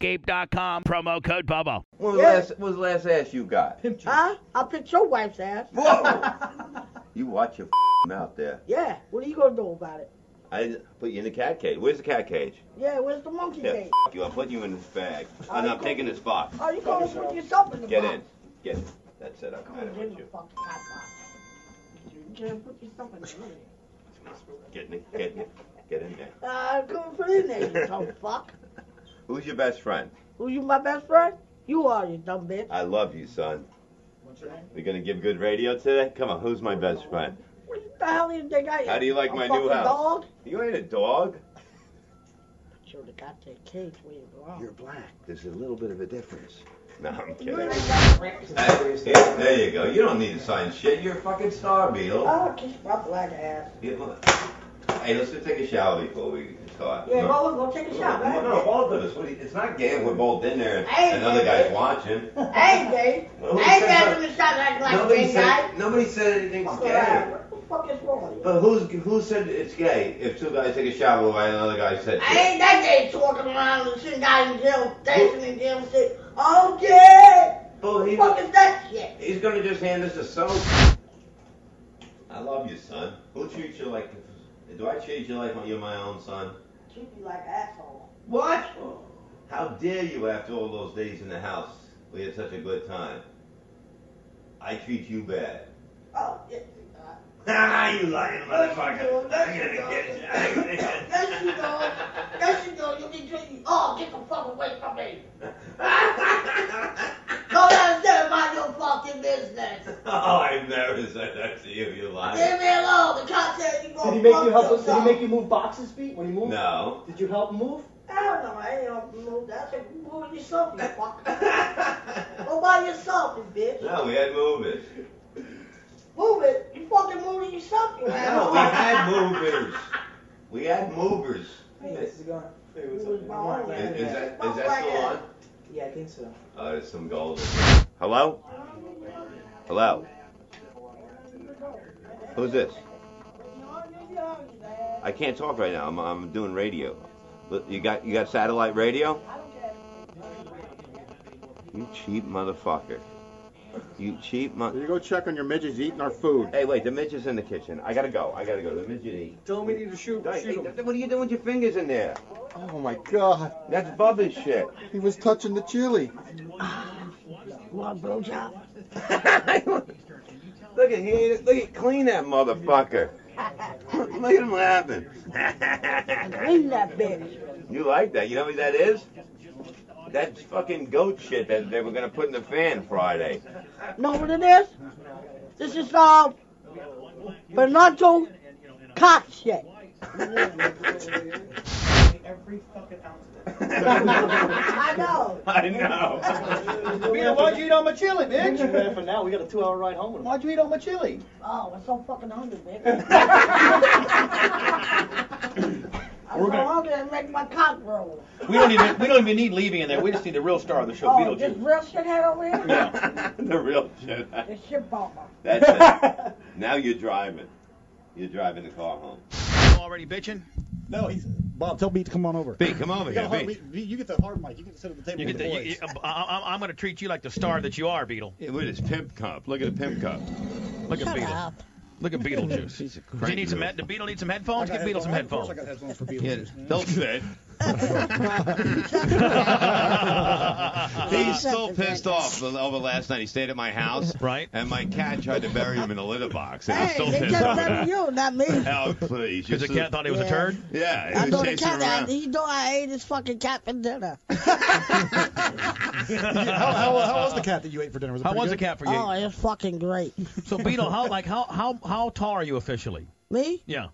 Promo code BUBBA. When was, the last, when was the last ass you got? Huh? I picked your wife's ass. Whoa! you watch your mouth there. Yeah. What are you gonna do about it? I put you in the cat cage. Where's the cat cage? Yeah. Where's the monkey Yeah, cage? f- you. I'm putting you in this bag. Oh, And I'm go- taking this box. Oh, you gonna put yourself in the Get box? in. Get in. That's it. I'm Come kind of get in with the you. fucking hot box. You can't put yourself in there. Get in. Get in. Get in there. Uh, come and put in there, you dumb fuck. Who's your best friend? Who you my best friend? You are, you dumb bitch. I love you, son. What's your name? We gonna give good radio today? Come on. Who's my best friend? What the hell do you think I am? How do you like a my new house? dog? You ain't a dog. Should have got that cage where you belong. You're black. There's a little bit of a difference. No, I'm kidding. ain't got. Hey, there you go. You don't need to sign shit. You're a fucking star, Beetle. Oh, kiss my black ass. Hey, let's go take a shower before we start. Yeah, no. go, go take a shot, No, right? no, both of us. What you- It's not gay. We're both in there, and another guy's watching. Hey, Dave. Well, who I ain't said him to shot like like Nobody gay guy. Nobody said anything's Fuck gay. around. What the fuck is wrong with you? But who's who said it's gay? If two guys take a shower while another guy said. I ain't that gay talking around and sitting guys in jail, dancing in jail and say, okay. Oh, well, he, What the fuck is that shit? he's gonna just hand us a soap. I love you, son. Who treats you like? Do I treat you like you're my own son? Treat you like asshole. What? How dare you after all those days in the house? We had such a good time. I treat you bad. Oh, yeah. Ah, you lying Yes, motherfucker. you. I'm gonna you get you. I'm gonna get you. Yes, you do. Yes, you do. You'll be treating. Oh, get the fuck away from me. Go downstairs and mind your fucking business. oh, I've never said that to you, you liar. Leave me alone. The cop said you go Did he make you help? Did he make you move boxes feet when he moved? No. Did you help him move? Hell no, I ain't help you move that. I said, move it yourself, you fucker. Go by yourself, you bitch. no, we had movers. Move it. You fucking move it yourself, you No, asshole. we had movers. We had movers. Hey, this is going. Hey, what's up? man? Is, is that, is that still on? Yeah, I think so. Uh, oh, there's some gold. Hello? Hello? Who's this? I can't talk right now. I'm, I'm doing radio. You got you got satellite radio? You cheap motherfucker. You cheap mon- You go check on your midgets eating our food. Hey, wait, the midget's in the kitchen. I gotta go. I gotta go. The midget eat. Tell him we need to shoot. Hey, shoot him. hey, what are you doing with your fingers in there? Oh my God. That's Bubba's shit. He was touching the chili. Want a blowjob? look at he look at clean that motherfucker. look at him laughing. Clean that bitch. you like that? You know what that is? That's fucking goat shit that they were gonna put in the fan Friday. Know what it is? This is uh, Bernardo cock shit. Every fucking ounce of it. I know. I know. Peter, why'd you eat all my chili, bitch? For now, we got a two-hour ride home. with him. Why'd you eat all my chili? Oh, I'm so fucking hungry, bitch. I'm We're so gonna- hungry and make my cock roll. We don't even we don't even need Levy in there. We just need the real star of the show, Oh, this Beetlejuice. real shithead over here? Yeah. the real shit. This shit bomber. That's it. Now you're driving. You're driving the car home. Already bitching? No, he's Bob. Tell Beat to come on over. B, come over You, got a here, hard, B. Beat, you get the hard mic. You get to sit at the table You with get the the, boys. you, you- I, I, I'm going to treat you like the star that you are, Beetle. Yeah, look at his pimp cup. Look at the pimp cup. Look at Shut Beetle. up. Look at Beetlejuice. He's a Does he cranky need some little- head? The Beetle need some headphones? got Give Beetle some headphones. headphones. I got headphones for Yeah, Beetlejuice. they'll fit. He's still pissed off over last night. He stayed at my house, Right. and my cat tried to bury him in a litter box, and he's Hey, still they pissed just over that. you, not me. Oh, please. Because the just- cat thought he was a Yeah. turd? Yeah, I he know was the chasing cat. around. He know I ate his fucking cat for dinner. how, how, how was the cat that you ate for dinner? Was it How pretty was the cat for you? Oh, it's fucking great. So Beetle, how like how how how tall are you officially? Me? Yeah.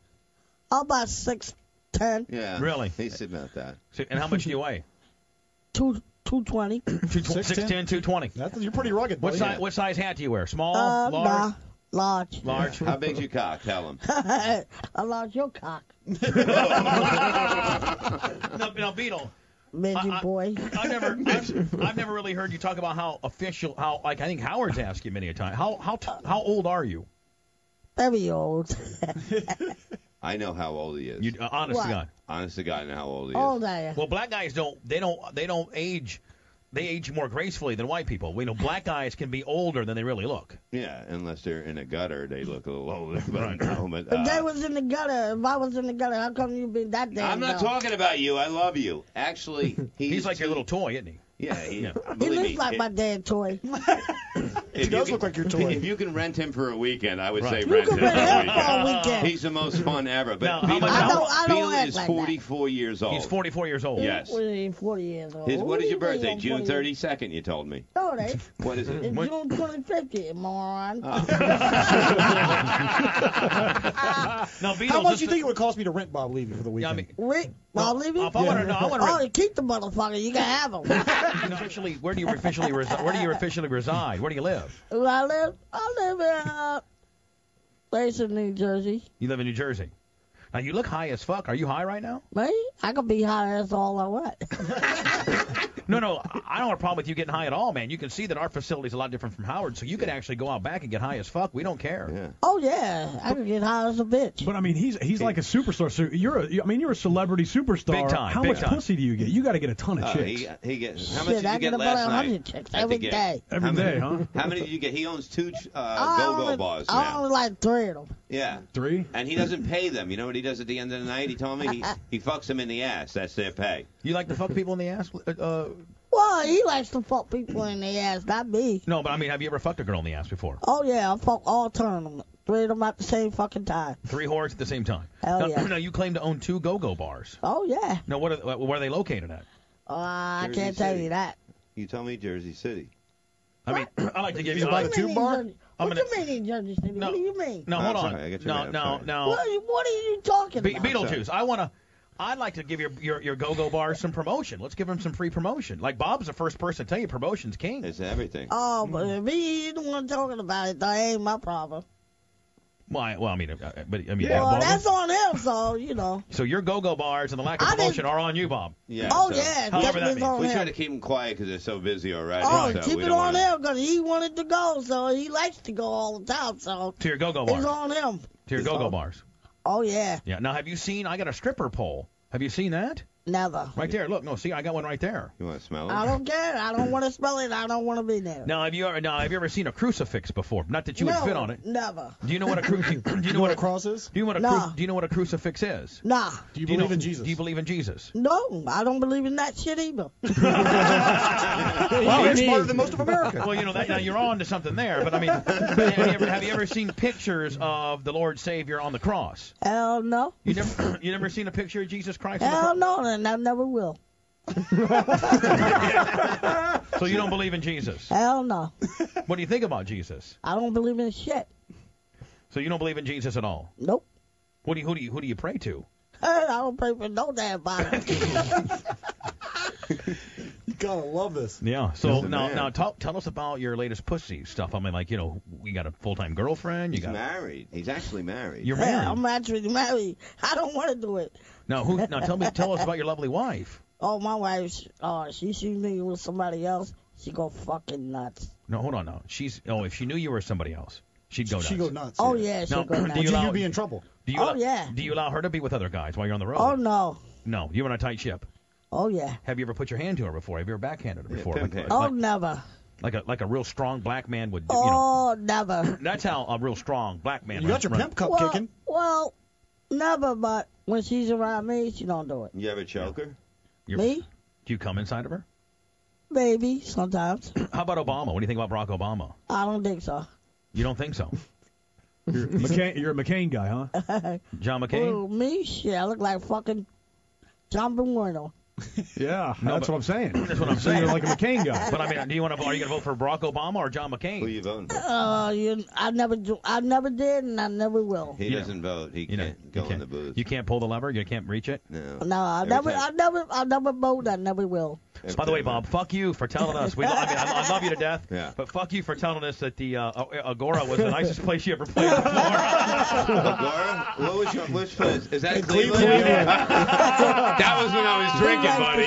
I'm about six ten, Yeah. Really? He's sitting at that. So, and how much do you weigh? two two twenty. Two, tw- 6'10"? 6'10", 220. That's, you're pretty rugged. What buddy. size what size hat do you wear? Small, Uh, large, nah, large. large. How big's your cock? Tell him. I lost your cock, No, no, Beetle. midget I- I- boy. I've never, I've, I've never really heard you talk about how official, how like I think Howard's asked you many a time. How how t- how old are you? Very old. I know how old he is. You uh, honest to God. Honest to God, I know how old he is. old I am. Well, black guys don't they don't they don't age. They age more gracefully than white people. We know black guys can be older than they really look. Yeah, unless they're in a gutter, they look a little older. But, Right. no, but, If uh, they was in the gutter, if I was in the gutter, how come you been that damn I'm not dumb? talking about you. I love you. Actually, he's, He's like your little toy, isn't he? Yeah, he, Yeah. He looks me, like if- my damn toy. If He does you look can- like your toy. If you can rent him for a weekend, I would Right. say You rent can him rent him for a weekend. weekend. He's the most fun ever. But Now, how Beetle, I don't- I don't Beetle is like that. 44 years old. He's 44 years old. Yes. What is 40 years old? His, what is your do you think birthday? June 32nd, you told me. No, it. What is it? It's June 25th, you moron. Ah. No, Beetle. How much do you think it would cost me to rent Bob Levy for the Yeah, I weekend? mean, Rick, I'll leave you. if I want to know, I want oh, to. Oh, you keep the motherfucker. You can have him. You know, officially, where do you officially reside? Where do you officially reside? Where do you live? I live, I live in uh, place in New Jersey. You live in New Jersey. Now you look high as fuck. Are you high right now? Me, I could be high as all I want. No, no, I don't have a problem with you getting high at all, man. You can see that our facility's a lot different from Howard, so you could actually go out back and get high as fuck. We don't care. Yeah. Oh yeah, I can get high as a bitch. But I mean, he's he's like a superstar. So you're a, I mean, you're a celebrity superstar. Big time, How big much time. pussy do you get? You got to get a ton of Uh, chicks he, he gets, how much Shit, did I you get get about last a night? hundred chicks at the every gig? day. every how many, day, huh? How many did you get? He owns two uh, I go-go only- bars I now. only like three of them. Yeah. Three. And he doesn't pay them. You know what he does at the end of the night? He told me he, he fucks them in the ass. That's their pay. You like to fuck people in the ass? Uh, Uh, Well, he likes to fuck people in the ass, not me. no, but I mean, have you ever fucked a girl in the ass before? Oh yeah, I fuck all ten three of them at the same fucking time. Three whores at the same time. Hell now, yeah. now you claim to own two go-go bars. Oh yeah. Now, what are, where are they located at? Uh, I Jersey can't tell City. you that. You tell me Jersey City. I mean, I like to give He's you. by I the like- tube mean bar? in Jersey- I'm What gonna- you mean in Jersey City? No. What do you mean? no, hold on. I No, no, no. What, are you- what are you talking Be- about? Beetlejuice, I want to. I'd like to give your, your your go-go bars some promotion. Let's give them some free promotion. Like Bob's the first person to tell you promotion's king. It's everything. Oh, but if he the one talking about it, that ain't my problem. Why? Well, I mean, uh, uh, but I mean, well, that's on him, so you know. so your go-go bars and the lack of promotion are on you, Bob. Yeah. oh so- yeah, However that means. We him. try to keep them quiet because they're so busy already. Oh, so keep it on wanna- him because he wanted to go, so he likes to go all the time. So To your go-go it's bars. on him. To your go-go bars. Oh yeah. Yeah. Now, have you seen? I got a stripper pole. Have you seen that? Never. Right there. Look, no, see, I got one right there. You want to smell it? I don't care. I don't want to smell it. I don't want to be there. Now, have you ever now have you ever seen a crucifix before? Not that you no, would fit on it. Never. Do you know what a cru- do you, do you know what a cross is? Do you know what a Nah. cru- do you know what a crucifix is? Nah. Do you Do you believe know- in Jesus? Do you believe in Jesus? No, I don't believe in that shit either. Wow, you're smarter than most of America. Well, you know that now you're on to something there, but I mean, have you ever, have you ever seen pictures of the Lord Savior on the cross? Hell no. You never you never seen a picture of Jesus Christ on the Hell cross? no, and I never will. So you don't believe in Jesus? Hell no. What do you think about Jesus? I don't believe in shit. So you don't believe in Jesus at all? Nope. What do you who do you who do you pray to? I don't pray for no damn body. You gotta love this. Yeah. So He's now now tell tell us about your latest pussy stuff. I mean, like you know, we got a full time girlfriend. You He's got married. He's actually married. you're Yeah, married. I'm actually married. I don't want to do it. Now who? Now tell me tell us about your lovely wife. Oh, my wife, oh, she sees me with somebody else, she go fucking nuts. No, hold on now. She's oh, if she knew you were somebody else, she'd go nuts. She go nuts. Oh, yeah, she No, go do nuts. you Would you, allow- you be in trouble? Do you Oh, allow, yeah. Do you allow her to be with other guys while you're on the road? Oh, no. No, you're on a tight ship. Oh, yeah. Have you ever put your hand to her before? Have you ever backhanded her before? pimp like. Oh, like, never. like a like a real strong black man would. do, You know, Oh, never. that's how a real strong black man. You got your run- pimp cup Well, kicking. well, never, but when she's around me, she don't do it. You ever choke her? You're- Me? Do you come inside of her? Maybe, sometimes. How about Obama? What do you think about Barack Obama? I don't think so. You don't think so? You're, McCain, you're a McCain guy, huh? John McCain? Ooh, me? Shit, I look like fucking John Bueno. Yeah, No, that's but- what I'm saying. That's what I'm So you're like a McCain guy. But I mean, do you want to? Are you going to vote for Barack Obama or John McCain? Who McCain? you voting for? Uh, you, I never do. I never did, and I never will. He You doesn't vote. He You know, can't you go can't, in the booth. You can't pull the lever. You can't reach it. No. No, I Every never, time- I never, I never vote. I never will. Every By the way. Bob, fuck you for telling us. We, I mean, I, I love you to death. Yeah. But fuck you for telling us that the uh, Agora was the nicest place you ever played before. Agora? What was your which place? Is that In Cleveland? Cleveland. that was when I was drinking, buddy.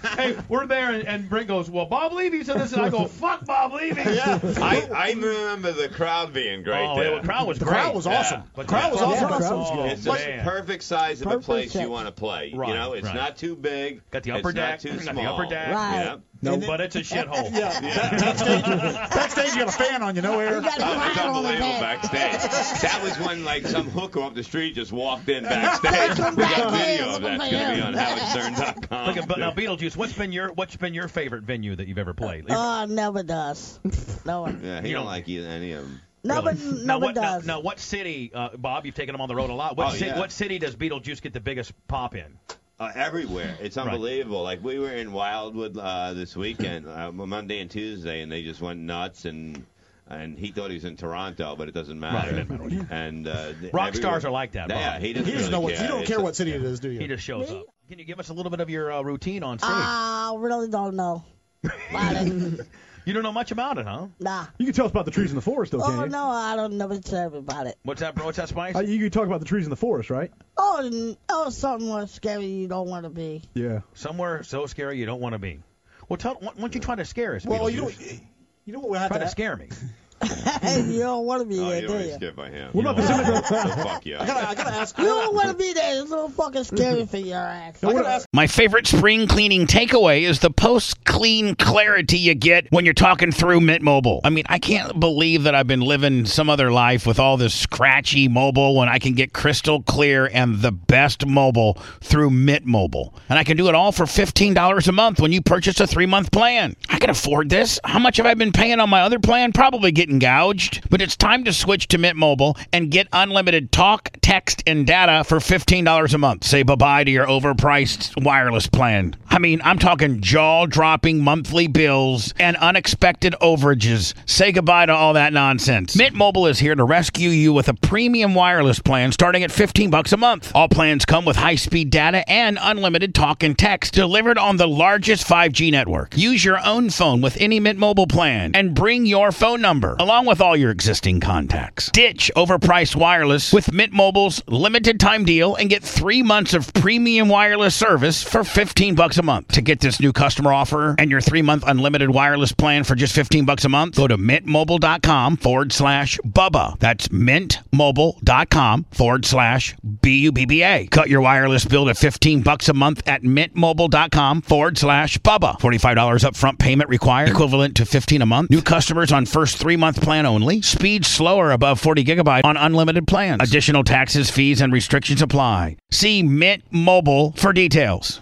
hey, we're there, and, and Brent goes, "Well, Bob Levy said this," and I go, "Fuck Bob Levy." Yeah. I, I remember the crowd being great oh, there. the crowd was The great. crowd was awesome. But The crowd was yeah, awesome. the crowd was good. It's the man. perfect size of the Perfect place size. you want to play. Right, you know, it's right. not too big. Got the upper it's deck. Not too got small. the upper deck. Right. Yeah. No, but it's a shithole. Yeah. Backstage, backstage, you got a fan on you, no air. You got a Oh, it's on the unbelievable head. backstage. that was when like some hooker up the street just walked in backstage. Come we got video of that. It's gonna be on howardstern.com. Look but now Beetlejuice, what's been your what's been your favorite venue that you've ever played? Oh, never does. No one. yeah, he You don't don't- like either, any of them. Never, Really? now, never what, now, does. now, what city, uh, Bob? You've taken them on the road a lot. What, Oh, ci- yeah. what city does Beetlejuice get the biggest pop in? Uh, everywhere. It's Right. unbelievable. Like we were in Wildwood uh, this weekend, uh, Monday and Tuesday, and they just went nuts. And and he thought he was in Toronto, but it doesn't Right, matter. it doesn't matter. And uh, Rock stars are like that, Bob. Yeah, he doesn't. He doesn't really know what. care. You don't It's care a- what city it is, do you? He just shows Me? up. Can you give us a little bit of your uh, routine on stage? I really don't know. About it. you don't know much about it, huh? Nah. You can tell us about the trees in the forest, though, Oh can't you? no, I don't never tell about it. What's that? Bro? What's that, Spice? Uh, you can talk about the trees in the forest, right? Oh, n- oh, something more scary you don't want to be. Yeah. Somewhere so scary you don't want to be. Well, tell. Why don't you try to scare us? Well, you Beetlejuice? don't. You know what we have try to to scare me. you don't want to be Oh, there, you're do you? scared by him. What about the know cemetery? So fuck you. I gotta, I gotta ask. You don't want to be there. It's a little fucking scary for your ass. I gotta ask. My favorite spring cleaning takeaway is the post clean clarity you get when you're talking through Mint Mobile. I mean, I can't believe that I've been living some other life with all this scratchy mobile when I can get crystal clear and the best mobile through Mint Mobile. And I can do it all for $15 a month when you purchase a three month plan. I can afford this. How much have I been paying on my other plan? Probably getting gouged. But it's time to switch to Mint Mobile and get unlimited talk, text, and data for $15 a month. Say bye bye to your overpriced wireless plan. I mean, I'm talking jaw dropping monthly bills and unexpected overages. Say goodbye to all that nonsense. Mint Mobile is here to rescue you with a premium wireless plan starting at 15 bucks a month. All plans come with high-speed data and unlimited talk and text delivered on the largest 5G network. Use your own phone with any Mint Mobile plan and bring your phone number. Along with all your existing contacts. Ditch overpriced wireless with Mint Mobile's limited time deal and get three months of premium wireless service for 15 bucks a month. To get this new customer offer and your three month unlimited wireless plan for just 15 bucks a month, go to mintmobile.com forward slash Bubba. That's mintmobile.com forward slash B U B B A. Cut your wireless bill to 15 bucks a month at mintmobile.com forward slash Bubba. $45 upfront payment required, equivalent to 15 a month. New customers on first three month plan only. Speed slower above 40 gigabyte on unlimited plans. Additional taxes, fees, and restrictions apply. See Mint Mobile for details.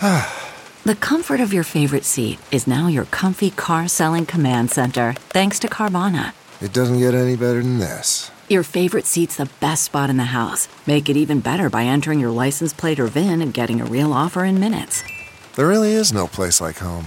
The comfort of your favorite seat is now your comfy car selling command center, thanks to Carvana. It doesn't get any better than this. Your favorite seat's the best spot in the house. Make it even better by entering your license plate or VIN and getting a real offer in minutes. There really is no place like home.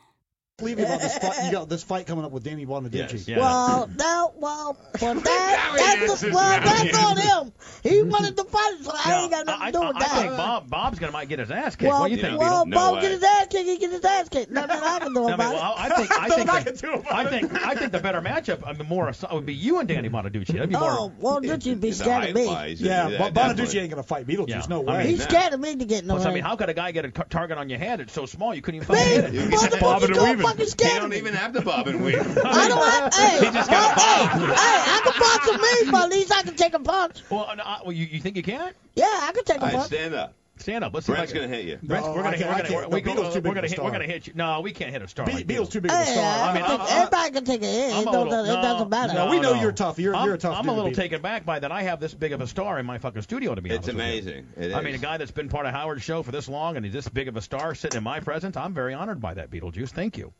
Believe me about this fight. You got this fight coming up with Danny Bonaduce. Well, no, well, well, that, that's, the, well, that's on him. He wanted to fight, so I ain't got nothing to do with I that. think Bob Bob's gonna might get his ass kicked. well, what do you think, well, Beetle? Bob get his ass kicked, he get his ass kicked. Nothing I can do I mean, about well, it. I think I think I the, can do about I think I think the better matchup, uh, I mean, more would be you and Danny Bonaduce. That'd be more. Oh, well, don't you be scared of me. Yeah, yeah, but definitely. Bonaduce ain't gonna fight Beetlejuice. Yeah. No way. He's scared of me to get in the Plus, I mean, how could a guy get a target on your head? It's so small you couldn't even fucking Me? hit it. Motherfucker, you weaving. Fucking You scared of don't me. even have the bobbin and weave. I don't have, hey, He just got a hey, hey, I can punch some me, but at least I can take a punch. Well, uh, no, well, you, you think you can? Yeah, I can take a All right, punch. stand up. Stand up. Let's see. if I Brent's can- gonna hit you. Brent's, No, we're gonna, I can't- we're gonna, can't. we're, The we Beatles too big we're gonna hit, we're gonna hit you. No, we can't hit a star. Be- like Beetle's that. too big of a star. I I mean, think I'm- I'm- everybody can take a hit. I'm It, a don't, it doesn't matter. No, we know you're tough. You're- I'm, you're a tough I'm dude a little taken back by that. I have this big of a star in my fucking studio. To be It's honest with you. amazing. It I mean, a guy that's been part of Howard's show for this long and he's this big of a star sitting in my presence, I'm very honored by that, Beetlejuice. Thank you.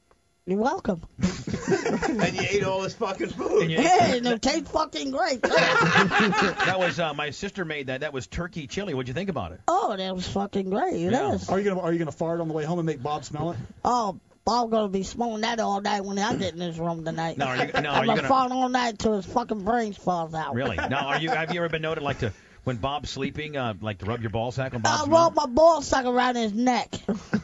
You're welcome. and you ate all this fucking food. And you- Hey, and it tastes fucking great. that was uh, my sister made that. That was turkey chili. What'd you think about it? oh, that was fucking great. It Yeah. is. Are you gonna Are you gonna fart on the way home and make Bob smell it? Oh, I'm gonna be smoking that all night when I get in this room tonight. No, are you- no, are I'm you gonna gonna- fart all night till his fucking brains falls out. Really? Now, are you? Have you ever been noted like to when Bob's sleeping, uh, like to rub your ball sack on I Bob's rolled mouth? my ball sack around his neck.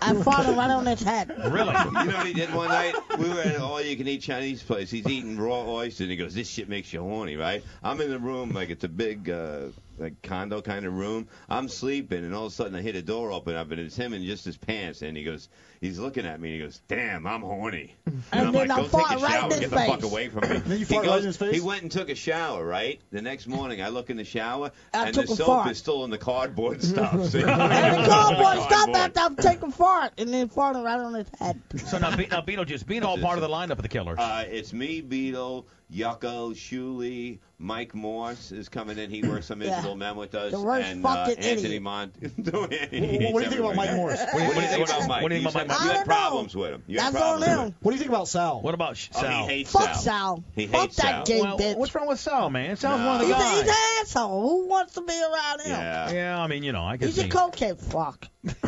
I farted right on his head. Really? You know what he did one night? We were at an all-you-can-eat Chinese place. He's eating raw oysters, and he goes, "This shit makes you horny, right?" I'm in the room, like it's a big, uh, like condo kind of room. I'm sleeping, and all of a sudden I hear a door open up, and it's him in just his pants, and he goes, he's looking at me, and he goes, "Damn, I'm horny." And, And I'm then like, I "Go fart take a right in shower, his get the fuck away from me." Then you he fart right in his face? He went and took a shower, right? The next morning, I look in the shower, I and the soap fart. is still in the cardboard stuff. See? And the cardboard stop after I take a fart and then farted right on his head. So now, Be- now Beetlejuice, being all part of the lineup of the Killers. Uh, it's me, Beetle, Yucko, Shuli, Mike Morse is coming in. He works on Yeah. Invisible Men with us. The worst and uh, fucking Anthony. Mont. what What do you think about Mike Morris? What do you think about Mike? what do you think about Mike? You I had don't know. problems with him. You had That's on problems with him. him. What do you think about Sal? what about Sh- Oh, Sal? he hates Fuck Sal. Sal. He Fuck hates that Sal. gay well, bitch. what's wrong with Sal, man? Sal's No. one of the He's, a, guys. he's an asshole. Who wants to be around him? Yeah. Yeah, I mean, you know, I can He's a cocaine fuck.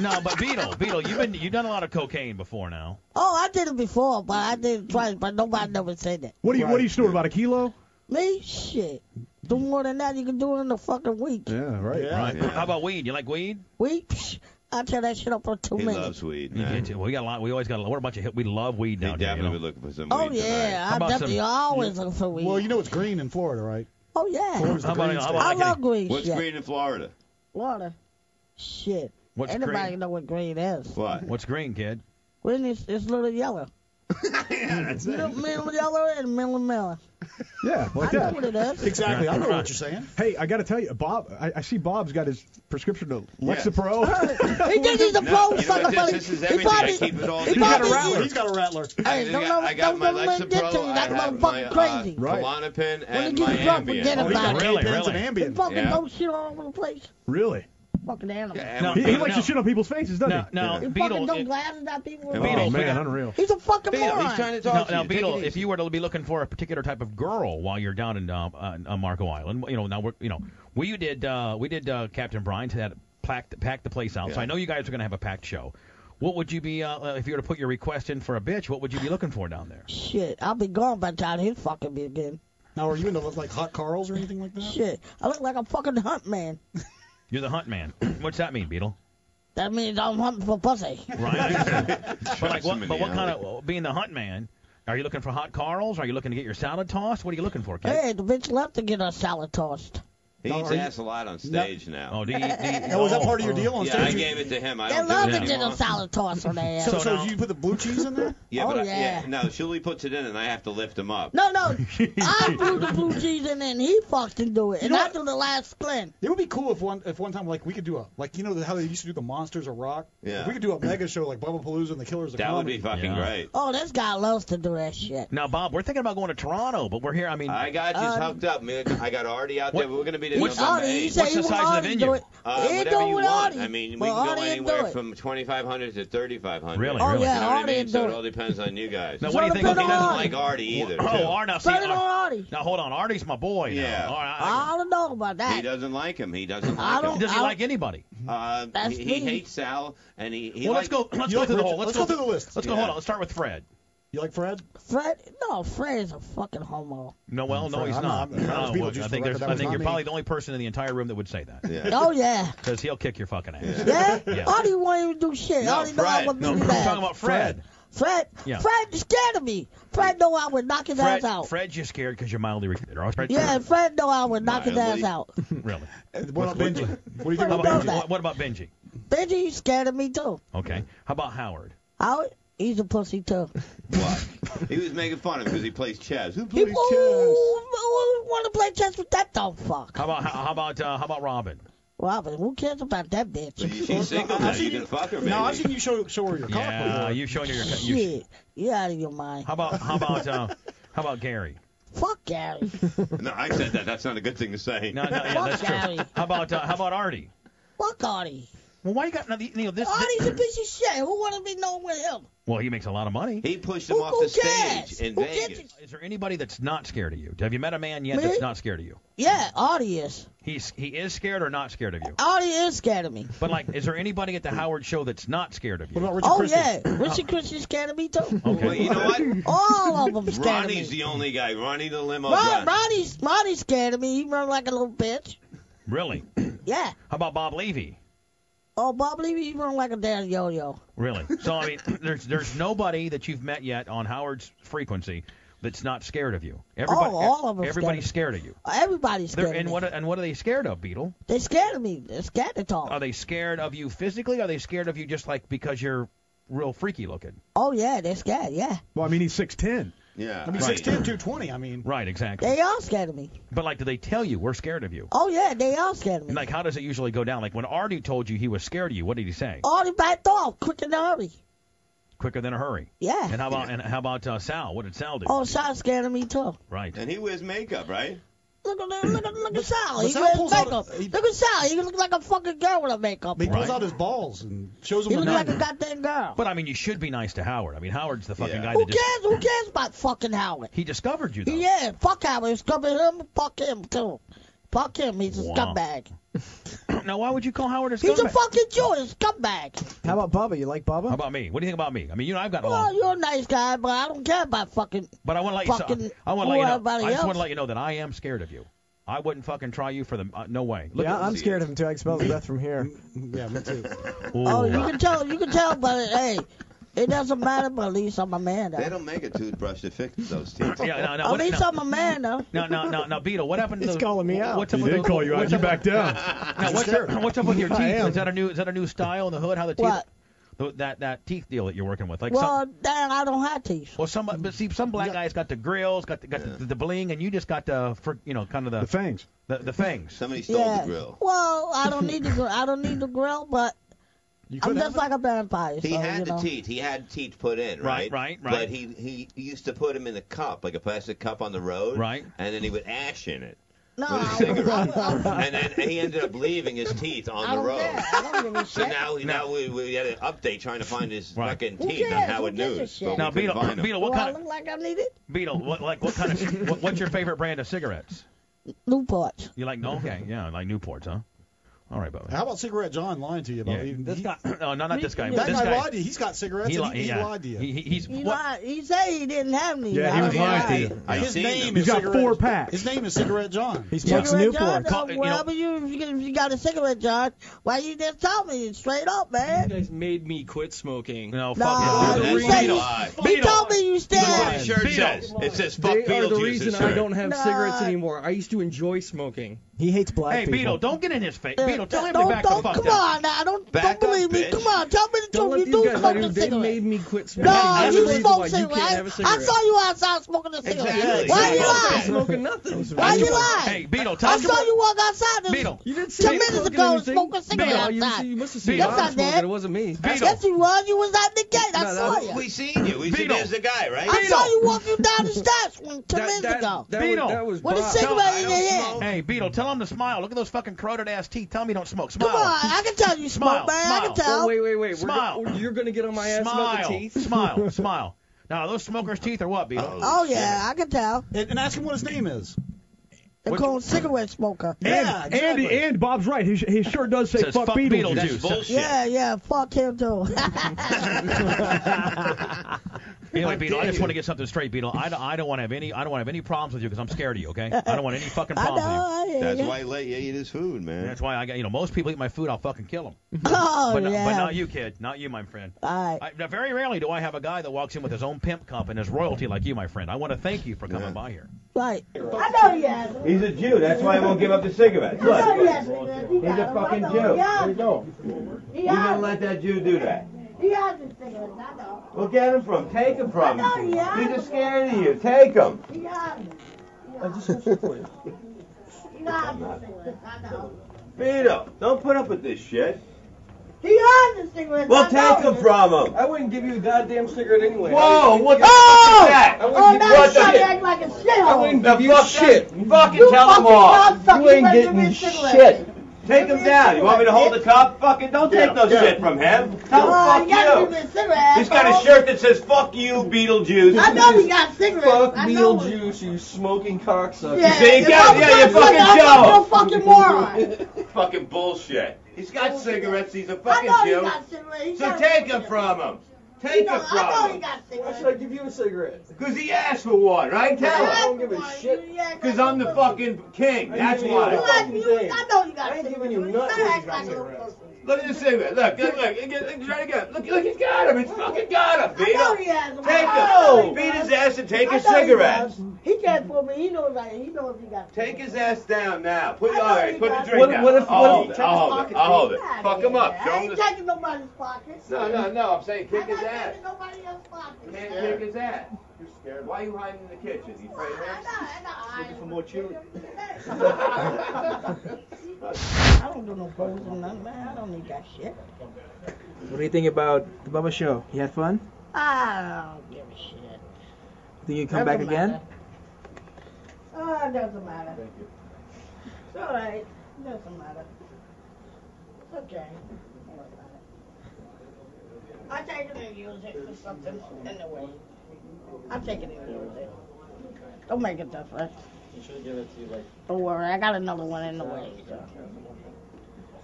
no, but Beetle, Beetle, you've been you've done a lot of cocaine before now. Oh, I did it before, but I did it twice, but nobody never said that. What do you What are you doing about a kilo? Me? Shit. Do more than that, you can do it in a fucking week. Yeah, right. Yeah. Right. Yeah. How about weed? You like weed? Week? Psh, I tear that shit up for two He minutes. loves weed, You man. get to- we got a lot. We always got a lot. We're a bunch of hit. We love weed He down here. You definitely know? be looking for some Oh weed tonight. yeah, How I definitely some- always look for weed. Well, you know it's green in Florida, right? oh yeah, Florida's the How about- green how state. about- I I love can- green What's shit. green in Florida? Water. Shit. What's Anybody green? know what green is? What? What's green, kid? Green is it's little yellow. Yeah, that's it. Middle, middle yellow and middle melon. Yeah, like I know that. what it is. Exactly. I know what you're saying. Hey, I got to tell you, Bob. I, I see Bob's got his prescription to Lexapro. he thinks he's a No, pro you know sucker, what, but this is he everything. I probably, keep it all he together. probably Rattler. is- He's got a rattler. Hey, I don't got, know- I got don't my know when get to Lexapro, you, I that have motherfucker my uh, crazy. Right. Klonopin, When and he my gets drunk, forget Ambien. Oh, he's got about it. K-Pens Really, and He Ambien. fucking Yeah. don't shit all over the place. Really? Fucking animal. Yeah, No, He, he likes no. to shit on people's faces, doesn't Now, he? now He fucking Beetle. don't it- glasses at people. Hey, Oh Beetle, man, unreal. He's a fucking Beetle, moron. he's trying to talk Now, to now you. Beetle, if you were to be looking for a particular type of girl while you're down in uh, uh, uh, Marco Island, you know, now we're, you know, we did, uh, we did uh, Captain Brian's had packed, packed the place out. So I know you guys are going to have a packed show. What would you be, uh, uh, if you were to put your request in for a bitch? What would you be looking for down there? Shit, I'll be gone by the time he fucking me again. Now, are you into like hot Carls or anything like that? Shit, I look like a fucking hunt man. You're the hunt man. What's that mean, Beetle? That means I'm hunting for pussy. Right. But like, Shots what, but what kind of being the hunt man? Are you looking for hot Carls? Are you looking to get your salad tossed? What are you looking for, kid? Hey, the bitch left to get her salad tossed. He No, eats are you- ass a lot on stage now. Oh, do you, do you, Oh, is that part of your deal on yeah, I stage? gave it to him. I They don't love do to it get anymore. a salad tossed on their ass. So, So so now- you put the blue cheese in there? Yeah, Oh, but I, yeah. yeah, no, Shuli puts it in, and I have to lift him up. No, no, I blew the blue cheese in and he fucking do it, and know I what? do the last splint. It would be cool if one if one time like we could do a like you know how they used to do the Monsters of Rock. Yeah. If we could do a mega show like Bubba Palooza and the Killers of That would Comedy. be fucking Yeah. great. Oh, this guy loves to do that shit. Now, Bob, we're thinking about going to Toronto, but we're here. I mean, I got you Um, hooked up, man. I got Artie out there. We're gonna be there what's- November Artie, he 8th. said What's the size of the Artie venue? it. Uh, whatever you want. Artie. I mean, we But can go Artie anywhere from 2,500 to 3,500. Really? Oh, really? yeah, You know what I Artie mean? So it it. all depends on you guys. Now, So what do you think? pin he doesn't Artie. like Artie either. Oh, too. Art, now, see, Put it on Artie. now hold on. Artie's my boy. Now. Yeah. All right, I- I don't know about that. He doesn't like him. He doesn't I like don't- him. does he like anybody? Uh, That's he, me. he hates Sal, and he, he well, let's go. Let's go through the whole. let's go through the list. Let's go. Hold on. Let's start with Fred. You like Fred? Fred, no, Fred is a fucking homo. No, well, no, Fred, he's I'm not. not- No, well, I think there's. I think you're me. probably the only person in the entire room that would say that. Yeah. Oh yeah, Because he'll kick your fucking ass. yeah. Yeah. Artie won't even do shit. No, Artie know I Fred. would No, beat I'm his ass. talking about Fred. Fred, Yeah. Fred is scared of me. Fred know I would knock his Fred, ass out. Fred's just scared because you're mildly retarded. Or Fred, Yeah, Fred know I would knock his ass out. really. What about Benji? What do you think about Benji? what, what about Benji? Benji's scared of me too. Okay. How about Howard? Howard, he's a pussy too. What? He was making fun of him because he plays chess. Who He plays chess? Who want to play chess with that dumb fuck. How about how, how about uh, how about Robin? Robin, who cares about that bitch? She's single now. I've You seen can fuck her, baby. No, I've seen you show show her your cock Yeah, before. you showing your. You, Shit, you out of your mind. how about how about uh, how about Gary? Fuck Gary. No, I said that. That's not a good thing to say. No, no, yeah, Fuck that's Gary. true. How about uh, how about Artie? Fuck Artie. Well, why you got now, the- you know this? Oh, Artie's a piece of shit. Who want to be known with him? well, he makes a lot of money. He pushed him Who- off who the cares? stage in Who Vegas. cares? Is there anybody that's not scared of you? Have you met a man yet Me? that's not scared of you? Yeah, Artie is. He's he is scared or not scared of you? Artie is scared of me. But like, is there anybody at the Howard show that's not scared of you? What about Richard Oh Christie? yeah, Richard Christie's scared of me too. Okay. Well, you know what? All of them scared Ronnie's of me. the only guy. Ronnie the limo Ron, driver. Ronnie's Ronnie's scared of me. He run like a little bitch. Really? Yeah. How about Bob Levy? Oh, Bob Levy, he run like a damn yo-yo. Really? So I mean, there's there's nobody that you've met yet on Howard's frequency that's not scared of you. Oh, Everybody, Oh, all of them Everybody's scared of you. Everybody's They're, scared and of me. what and what are they scared of, Beetle? They scared of me. They're scared to talk. Are they scared of you physically? Are they scared of you just like because you're real freaky looking? Oh yeah, they're scared. Yeah, Well, I mean, he's six ten. Yeah. I mean, Right. 6'10", 220. I mean, Right, exactly. they all scared of me. But like, do they tell you we're scared of you? Oh yeah, they all scared of me. And like, how does it usually go down? Like when Artie told you he was scared of you, what did he say? Artie backed off quick and hurry. Quicker than a hurry. Yeah. And how about and how about uh, Sal? What did Sal do? Oh, Sal scared of me too. Right. And he wears makeup, right? Look at look at look at Sal. He Sal wears pulls out- makeup. he- Look at Sal. He looks like a fucking girl with a makeup. he pulls Right. out his balls and shows He them the looks like a goddamn girl. But I mean, you should be nice to Howard. I mean, Howard's the fucking Yeah. guy Who that just cares? Who cares about fucking Howard? he discovered you though. Yeah, fuck Howard. It's coming him. Fuck him too. Fuck him. He's a Wow. scumbag. Now, why would you call Howard a scumbag? He's a scumbag? fucking Jewish scumbag. How about Bubba? You like Bubba? How about me? What do you think about me? I mean, you know, I've got a Well, long. you're a nice guy, but I don't care about fucking. But I want to let you. fucking I want to let you know. everybody I just want to let you know that I am scared of you. I wouldn't fucking try you for the. Uh, no way. Look yeah, at, I'm scared of him too. I can smell his breath from here. Yeah, me too. Oh, you can tell. You can tell, but hey, it doesn't matter. But at least I'm a man. They don't make a toothbrush to fix those teeth. Yeah, no, no. At What, least no, I'm a man, though. no, no, no, no, Beetle. What happened to He's the, calling me out. What's up He with did the, call you out. what's You up- back down. Now, what's, up, what's up with your teeth? Is that a new? Is that a new style in the hood? How the teeth? What? that that teeth deal that you're working with? Like well, some, Dan, I don't have teeth. well, some but see some black guys got the grills, got the, got the, the bling, and you just got the for you know kind of the The fangs. the, the fangs. Somebody stole yeah. the grill. Well, I don't need the grill. I don't need the grill, but You I'm just like a vampire. He so, had you the know. teeth. He had teeth put in, Right, right? right, right. But he he used to put them in a cup, like a plastic cup on the road. Right. And then he would ash in it. No, with a I- cigarette. And then he ended up leaving his teeth on I the road. care. I don't give a So now, now we, we had an update trying to find his Right. fucking Who teeth on? Howard Who News. But Now, Beetle, find 'em. Beetle, what Do I kind look of like I need it? Beetle? What like what kind of what, what's your favorite brand of cigarettes? Newport. You like okay, yeah, like Newports, huh? All right, Bubba. How about Cigarette John lying to you about Yeah. even This he- guy, no, no, not this guy. That this guy guy, lied to you. He's got cigarettes he, and li- he, he yeah. lied to you. He, he- he's He what? lied. He said he didn't have any. Yeah, he was lying to you. I His name him. is He's got Cigarette, four packs. His name is Cigarette John. He smokes Cigarette John, Newport. Call- uh, you know- wherever you, if you, get- if you got a cigarette, John, why you just tell me straight up, man? You man? guys made me quit smoking. No, fuck Nah, it. That's you Beetle. Says. It says fuck They are the reason I don't have Nah. cigarettes anymore. I used to enjoy smoking. He hates black Hey, people. Beetle, don't get in his face. Beetle, tell him to back don't, the fuck come down. on now. Don't, Back don't up, believe me. bitch. Come on. Tell me the Don't truth. You do guys lie smoke to a you. They made me quit smoking. No, you reason smoke why you cigarettes. can't have a I cigarette. saw you outside smoking a cigarette. Exactly. Why you Exactly. lie? I'm smoking nothing. Why you lie? Hey, Beetle, tell I him to saw you walk outside this Beetle. You didn't see ten minutes ago and anything. smoke a cigarette oh, outside. you must have seen Yes, Bob I did. It wasn't me. Beetle. Yes, you was. You was at the gate. I No, saw that- you. We seen you. We said Beetle. there's the guy, right? I saw you walking down the steps when, ten That, minutes that, ago. that, Beetle. was, that was With a Bob. cigarette in I your don't hand. Hey, Beetle, tell him to smile. Look at those fucking corroded ass teeth. Tell him you don't smoke. Smile. Come on, I can tell you Smile, smoke, man. I can smile. tell. Oh, wait, wait, wait. We're Smile. go- you're going to get on my ass about Smile. the teeth? Smile. Smile. Now, are those smokers' teeth or what, Beetle? Oh yeah, I can tell. And, and ask him what his name is. They What- call him cigarette smoker. Yeah, And, exactly. and and Bob's right. He, he sure does say Says fuck, fuck Beetlejuice. Beetlejuice. Yeah, yeah, fuck him too. Anyway, Beetle, I dare just want to get something straight, Beetle. I don't, I don't want to have any, I don't want to have any problems with you because I'm scared of you. Okay? I don't want any fucking I know. problems with you. I hear That's ya. why he let you eat his food, man. That's why I got, you know, most people eat my food, I'll fucking kill them. Oh But, yeah. but not you, kid. Not you, my friend. All right. I, now, very rarely do I have a guy that walks in with his own pimp cup and his royalty like you, my friend. I want to thank you for coming Yeah. by here. Right. I know he has it. He's a Jew. That's why he won't give up the cigarettes. I know he has it. He He's got a fucking Jew. He There you it. go. He You gonna has let that Jew do that? He has his cigarettes. I know. Well, get him from. Take him from I he him. He's just scared of you. Take him. He has it. I just switched it for you. He has his cigarettes. I know. Beetle, don't put up with this shit. He has his cigarettes. Well, I know. take him from him. I wouldn't give you a goddamn cigarette anyway. Whoa, what the Oh! fuck is that? I Oh, wouldn't now give he's What the trying to shit? act like a I shithole. wouldn't give you fuck shit. that- Fucking You tell him fucking off. cocksucker. You ain't better give getting me a cigarette. shit. Take Give him down. You want me to hold the cigarette, cup? Fucking don't take no Yeah. shit from him. Tell him fuck you gotta give you. He's got a shirt that says "Fuck you, Beetlejuice." I know he got cigarettes. Fuck I. Beetlejuice, you smoking cocksucker. Yeah, see, you yeah, yeah, you motherfucker, fucking I'm Joe. a fucking moron. Fucking bullshit. He's got cigarettes. He's a fucking know he Jew. got cigarettes. He So take him from him. He Take know- him I know from he him. got Why should I give you a cigarette? Cause he asked for one, right? Tell him. I him. don't give a shit. Cause I'm the fucking king. That's give you a why. You like you, I know you got I ain't giving you You nothing. Better act like a little. Look at the cigarette. Look, look, look. Look, look, try to get. Look, look, he's got him. He's fucking got him. I Beat know him. he has them. Take him. Beat his ass and take I his know he cigarettes. does. He can't fool me. He knows that. He knows he got. Take his ass down now. Put I know all right. he Put does. the drink What- down. what if- I'll what if hold he it. check I'll his hold it. pockets? I'll hold it. Get out of Fuck him here. up. I Show him ain't the. taking nobody's pockets. No, no, no. I'm saying kick I'm his not ass. taking nobody else's pockets. Can't kick his ass. You're scared. Why are you hiding in the kitchen? You afraid of I him? know, I know. Looking for more chili. I don't do no poses or nothing, man. I don't need that shit. What do you think about the Bubba Show? You had fun? I don't give a shit. Think you come back Doesn't again? matter. Oh, it doesn't matter. Thank you. It's all right. It doesn't matter. It's okay. Don't worry about it. I take it and use it for something in the way. I take it and use it. Don't make it different. Don't worry, I got another one in the way. So.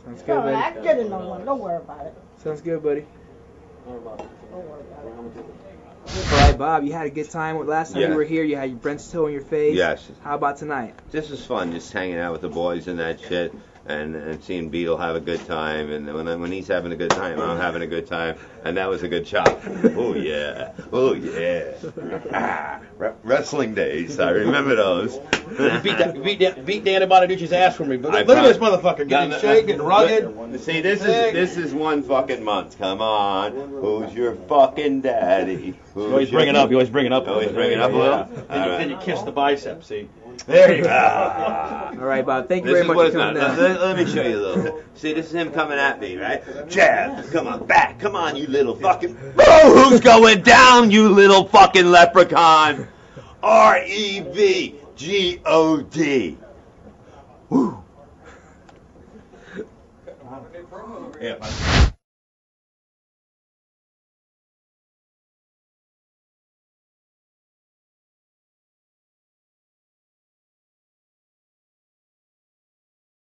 Sounds good, all right, I buddy. can get another one. Don't worry about it. Sounds good, buddy. Don't worry about it. All right, Bob, you had a good time. Last time Yeah. you were here, you had your Brent's toe in your face. Yes. How about tonight? This was fun, just hanging out with the boys and that shit. And, and seeing Beetle have a good time, and when I, when he's having a good time, I'm having a good time, and that was a good chop. Oh yeah, oh yeah. Ah, re- wrestling days, I remember those. beat, that, beat, Dan, beat Dan Bonaduce's ass for me. But I look at this motherfucker getting No, no, shaken, no. rugged. See, this is this is one fucking month. Come on, who's your fucking daddy? Who's You always bring it up. You always bring it up. Always bring it up a little. Yeah. Then, you, All then you kiss the bicep. See. There you go. All right, Bob. Thank you This very is much what for it's coming not. down. Let, let me show you a little. See, this is him coming at me, right? Jab, come on, back, come on, you little fucking. Oh, who's going down, you little fucking leprechaun? R E V G O D. Woo. Yeah.